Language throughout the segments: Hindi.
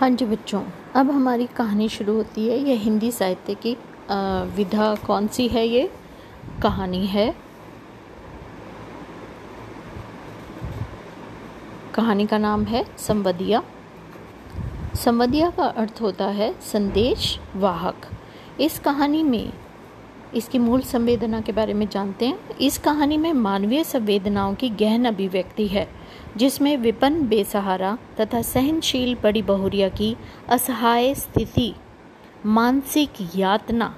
हाँ जी बच्चों, अब हमारी कहानी शुरू होती है ये हिंदी साहित्य की विधा कौन सी है ये? कहानी है। कहानी का नाम है संवदिया संवदिया का अर्थ होता है संदेश वाहक। इस कहानी में, इसकी मूल संवेदना के बारे में जानते हैं। इस कहानी में मानवीय संवेदनाओं की गहन अभिव्यक्ति है। जिसमें विपन्न बेसहारा तथा सहनशील बड़ी बहुरिया की असहाय स्थिति, मानसिक यातना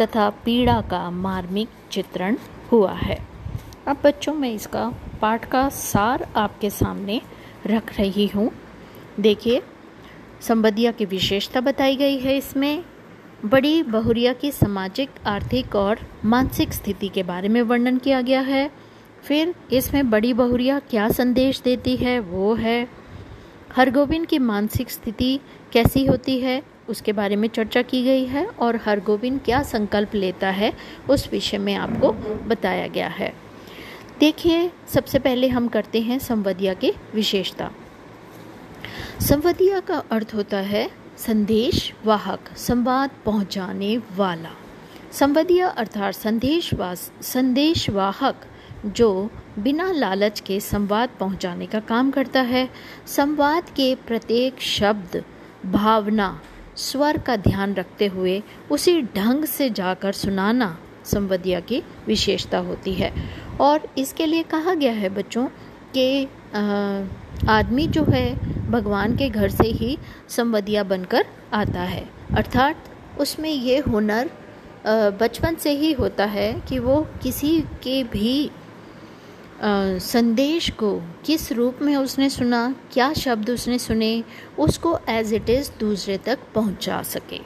तथा पीड़ा का मार्मिक चित्रण हुआ है। अब बच्चों, में इसका पाठ का सार आपके सामने रख रही हूँ। देखिए संबदिया की विशेषता बताई गई है इसमें। बड़ी बहुरिया की सामाजिक, आर्थिक और मानसिक स्थिति के बारे में वर्णन किया गया है। फिर इसमें बड़ी बहुरिया क्या संदेश देती है, वो है, हरगोविंद की मानसिक स्थिति कैसी होती है, उसके बारे में चर्चा की गई है और हरगोविंद क्या संकल्प लेता है, उस विषय में आपको बताया गया है। देखिए, सबसे पहले हम करते हैं संवदिया की विशेषता। संवदिया का अर्थ होता है संदेश वाहक, संवाद पहुँचाने वाला। संवदिया अर्थात संदेश संदेश वाहक जो बिना लालच के संवाद पहुँचाने का काम करता है। संवाद के प्रत्येक शब्द, भावना, स्वर का ध्यान रखते हुए उसी ढंग से जाकर सुनाना संवदिया की विशेषता होती है। और इसके लिए कहा गया है बच्चों कि आदमी जो है, भगवान के घर से ही संवदिया बनकर आता है। अर्थात उसमें ये हुनर बचपन से ही होता है कि वो किसी के भी संदेश को किस रूप में उसने सुना, क्या शब्द उसने सुने, उसको एज इट इज़ दूसरे तक पहुँचा सके।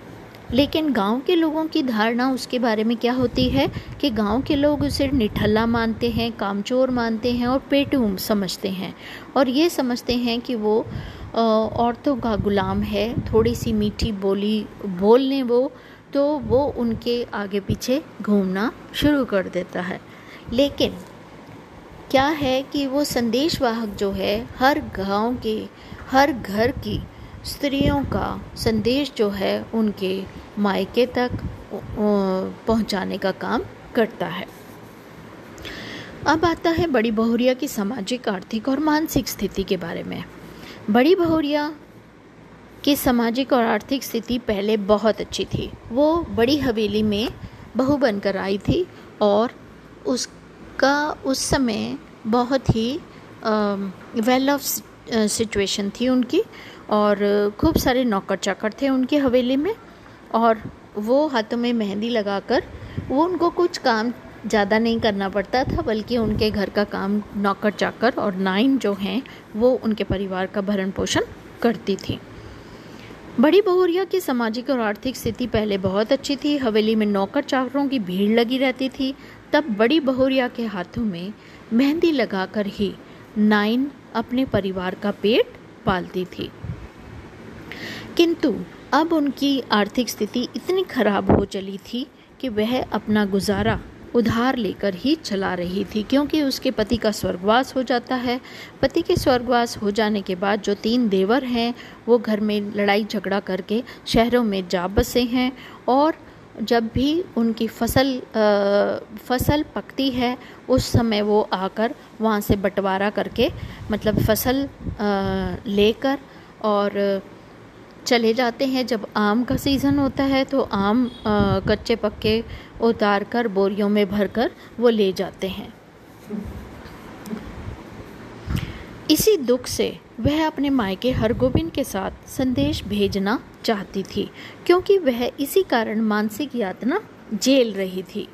लेकिन गाँव के लोगों की धारणा उसके बारे में क्या होती है कि गाँव के लोग उसे निठल्ला मानते हैं, कामचोर मानते हैं और पेटू समझते हैं। और ये समझते हैं कि वो औरतों का गुलाम है थोड़ी सी मीठी बोली, बोल लें वो तो वो उनके आगे पीछे घूमना शुरू कर देता है। लेकिन क्या है कि वो संदेश वाहक जो है, हर गाँव के, हर घर की स्त्रियों का संदेश जो है, उनके मायके तक पहुँचाने का काम करता है। अब आता है बड़ी बहुरिया की सामाजिक, आर्थिक और मानसिक स्थिति के बारे में। बड़ी बहुरिया की सामाजिक और आर्थिक स्थिति पहले बहुत अच्छी थी। वो बड़ी हवेली में बहू बनकर आई थी और उस का उस समय बहुत ही वेल ऑफ़ सिचुएशन थी उनकी और खूब सारे नौकर चाकर थे उनकी हवेली में और वो हाथों में मेहंदी लगाकर वो उनको कुछ काम ज़्यादा नहीं करना पड़ता था, बल्कि उनके घर का काम नौकर चाकर और नाइन जो हैं, वो उनके परिवार का भरण पोषण करती थी। बड़ी बहुरिया की सामाजिक और आर्थिक स्थिति पहले बहुत अच्छी थी। हवेली में नौकर चाकरों की भीड़ लगी रहती थी तब बड़ी बहुरिया के हाथों में मेहंदी लगाकर ही नाइन अपने परिवार का पेट पालती थी। किंतु अब उनकी आर्थिक स्थिति इतनी खराब हो चली थी कि वह अपना गुजारा उधार लेकर ही चला रही थी, क्योंकि उसके पति का स्वर्गवास हो जाता है। पति के स्वर्गवास हो जाने के बाद जो तीन देवर हैं, वो घर में लड़ाई झगड़ा करके शहरों में जा बसे हैं और जब भी उनकी फ़सल फ़सल पकती है, उस समय वो आकर वहाँ से बंटवारा करके मतलब फ़सल लेकर और चले जाते हैं। जब आम का सीज़न होता है तो आम कच्चे पक्के उतार कर बोरियों में भरकर वो ले जाते हैं। इसी दुख से वह अपने मायके हरगोबिंद के साथ संदेश भेजना चाहती थी, क्योंकि वह इसी कारण मानसिक यातना झेल रही थी।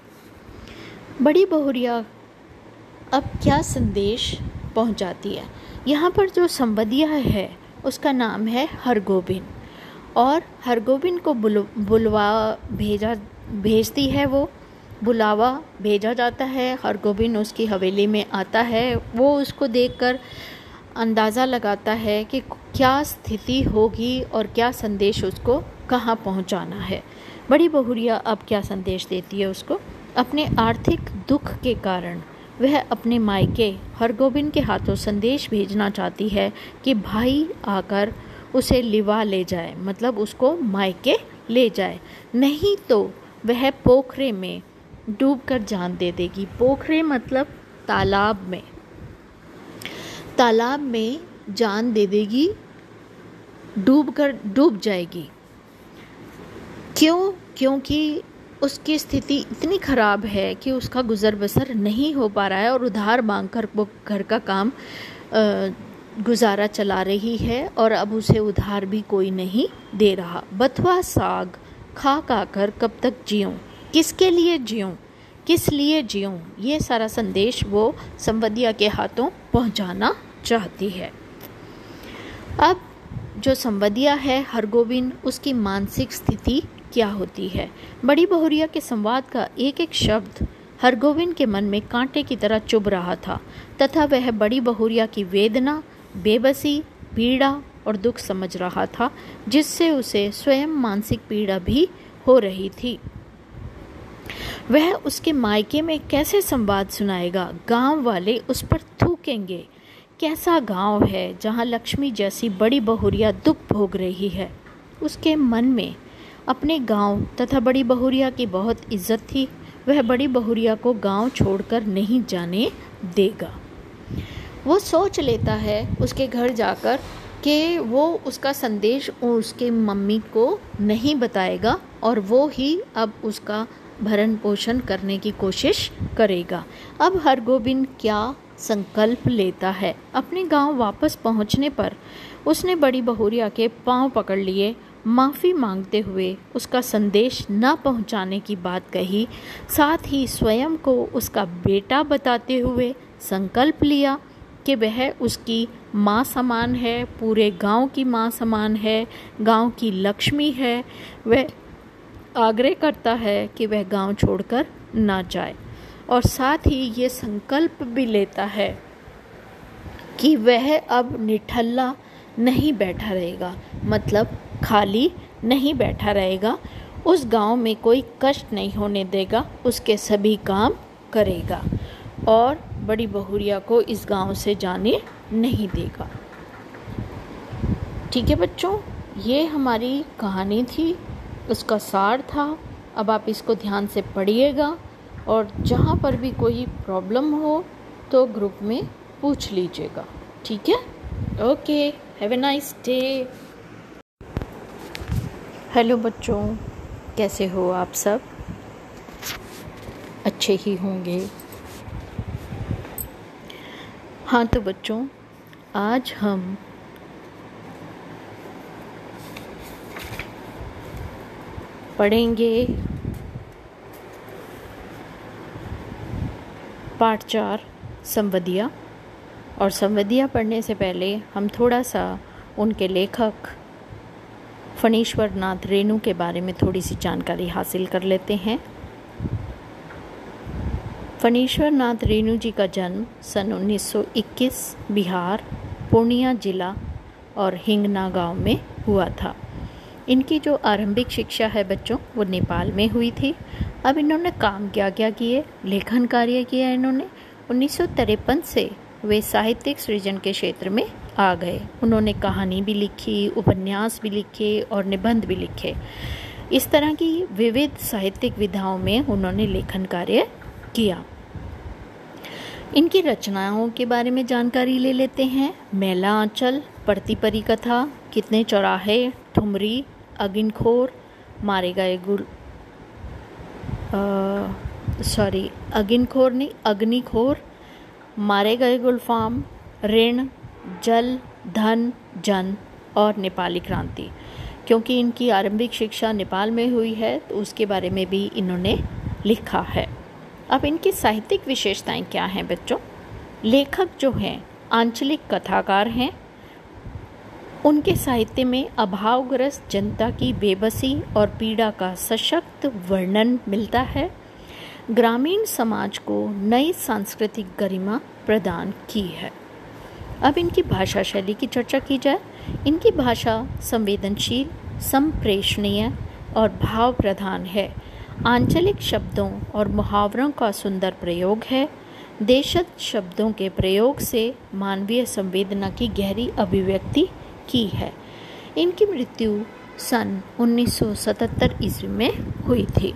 बड़ी बहुरिया, अब क्या संदेश पहुंचाती है? यहाँ पर जो संवदिया है, उसका नाम है हरगोबिंद। और हरगोबिंद को बुल बुलवा भेजा, भेजती है वो, बुलावा भेजा जाता है, हरगोबिंद उसकी हवेली में आता है, वो उसको देखकर अंदाज़ा लगाता है कि क्या स्थिति होगी और क्या संदेश उसको कहाँ पहुँचाना है। बड़ी बहुरिया अब क्या संदेश देती है उसको? अपने आर्थिक दुख के कारण। वह अपने मायके हरगोबिंद के हाथों संदेश भेजना चाहती है कि भाई आकर उसे लिवा ले जाए मतलब उसको मायके ले जाए। नहीं तो वह पोखरे में डूब कर जान दे देगी। पोखरे मतलब तालाब में। तालाब में जान दे देगी, डूब कर, डूब जाएगी। क्यों? क्योंकि उसकी स्थिति इतनी ख़राब है कि उसका गुज़र बसर नहीं हो पा रहा है और उधार मांग कर वो घर का काम गुजारा चला रही है और अब उसे उधार भी कोई नहीं दे रहा। बथुआ साग खा खा कर कब तक जियो किसके लिए जियो किस लिए जियो ये सारा संदेश वो संवदिया के हाथों पहुंचाना चाहती है। अब जो संवदिया है, हरगोविंद, उसकी मानसिक स्थिति क्या होती है? बड़ी बहुरिया के संवाद का एक एक शब्द हरगोविंद के मन में कांटे की तरह चुभ रहा था, तथा वह बड़ी बहुरिया की वेदना, बेबसी, पीड़ा और दुख समझ रहा था, जिससे उसे स्वयं मानसिक पीड़ा भी हो रही थी। वह उसके मायके में कैसे संवाद सुनाएगा? गाँव वाले उस पर थूकेंगे। कैसा गाँव है जहाँ लक्ष्मी जैसी बड़ी बहुरिया दुख भोग रही है? उसके मन में अपने गाँव तथा बड़ी बहुरिया की बहुत इज़्ज़त थी, वह बड़ी बहुरिया को गाँव छोड़कर नहीं जाने देगा। वो सोच लेता है उसके घर जाकर कि वो उसका संदेश उसके मम्मी को नहीं बताएगा और वो ही अब उसका भरण पोषण करने की कोशिश करेगा। अब हरगोबिंद क्या संकल्प लेता है। अपने गाँव वापस पहुँचने पर उसने बड़ी बहुरिया के पाँव पकड़ लिए। माफ़ी मांगते हुए उसका संदेश न पहुँचाने की बात कही। साथ ही स्वयं को उसका बेटा बताते हुए संकल्प लिया कि वह उसकी माँ समान है, पूरे गाँव की माँ समान है, गाँव की लक्ष्मी है। वह आग्रह करता है कि वह गाँव छोड़कर ना जाए। और साथ ही ये संकल्प भी लेता है कि वह अब निठल्ला नहीं बैठा रहेगा मतलब खाली नहीं बैठा रहेगा, उस गाँव में कोई कष्ट नहीं होने देगा, उसके सभी काम करेगा और बड़ी बहुरिया को इस गाँव से जाने नहीं देगा। ठीक है बच्चों, ये हमारी कहानी थी, उसका सार था। अब आप इसको ध्यान से पढ़िएगा। और जहाँ पर भी कोई प्रॉब्लम हो तो ग्रुप में पूछ लीजिएगा। ठीक है? Okay have a nice day hello बच्चों, कैसे हो आप सब? अच्छे ही होंगे। हाँ तो बच्चों, आज हम पढ़ेंगे पाठ चार संवदिया और संवदिया पढ़ने से पहले हम थोड़ा सा उनके लेखक फणीश्वर नाथ रेणु के बारे में थोड़ी सी जानकारी हासिल कर लेते हैं। फणीश्वर नाथ रेणु जी का जन्म सन 1921 बिहार, पूर्णिया जिला और हिंगना गाँव में हुआ था। इनकी जो आरंभिक शिक्षा है बच्चों, वो नेपाल में हुई थी। अब इन्होंने काम क्या क्या किए, लेखन कार्य किया इन्होंने। उन्नीस सौ तिरपन से वे साहित्यिक सृजन के क्षेत्र में आ गए। उन्होंने कहानी भी लिखी, उपन्यास भी लिखे और निबंध भी लिखे। इस तरह की विविध साहित्यिक विधाओं में उन्होंने लेखन कार्य किया। इनकी रचनाओं के बारे में जानकारी ले लेते हैं। मेला आंचल पड़ती परी कथा, कितने चौराहे, ठुमरी अगिनखोर मारे गए गुल सॉरी अगिनखोर नहीं, अग्निखोर मारे गए गुलफाम, ऋण, जल, धन, जन और नेपाली क्रांति। क्योंकि इनकी आरंभिक शिक्षा नेपाल में हुई है तो उसके बारे में भी इन्होंने लिखा है। अब इनकी साहित्यिक विशेषताएँ क्या हैं बच्चों? लेखक जो हैं, आंचलिक कथाकार हैं उनके साहित्य में अभावग्रस्त जनता की बेबसी और पीड़ा का सशक्त वर्णन मिलता है। ग्रामीण समाज को नई सांस्कृतिक गरिमा प्रदान की है। अब इनकी भाषा शैली की चर्चा की जाए। इनकी भाषा संवेदनशील, संप्रेषणीय और भाव प्रधान है। आंचलिक शब्दों और मुहावरों का सुंदर प्रयोग है। देशज शब्दों के प्रयोग से मानवीय संवेदना की गहरी अभिव्यक्ति की है। इनकी मृत्यु सन 1977 ईस्वी में हुई थी।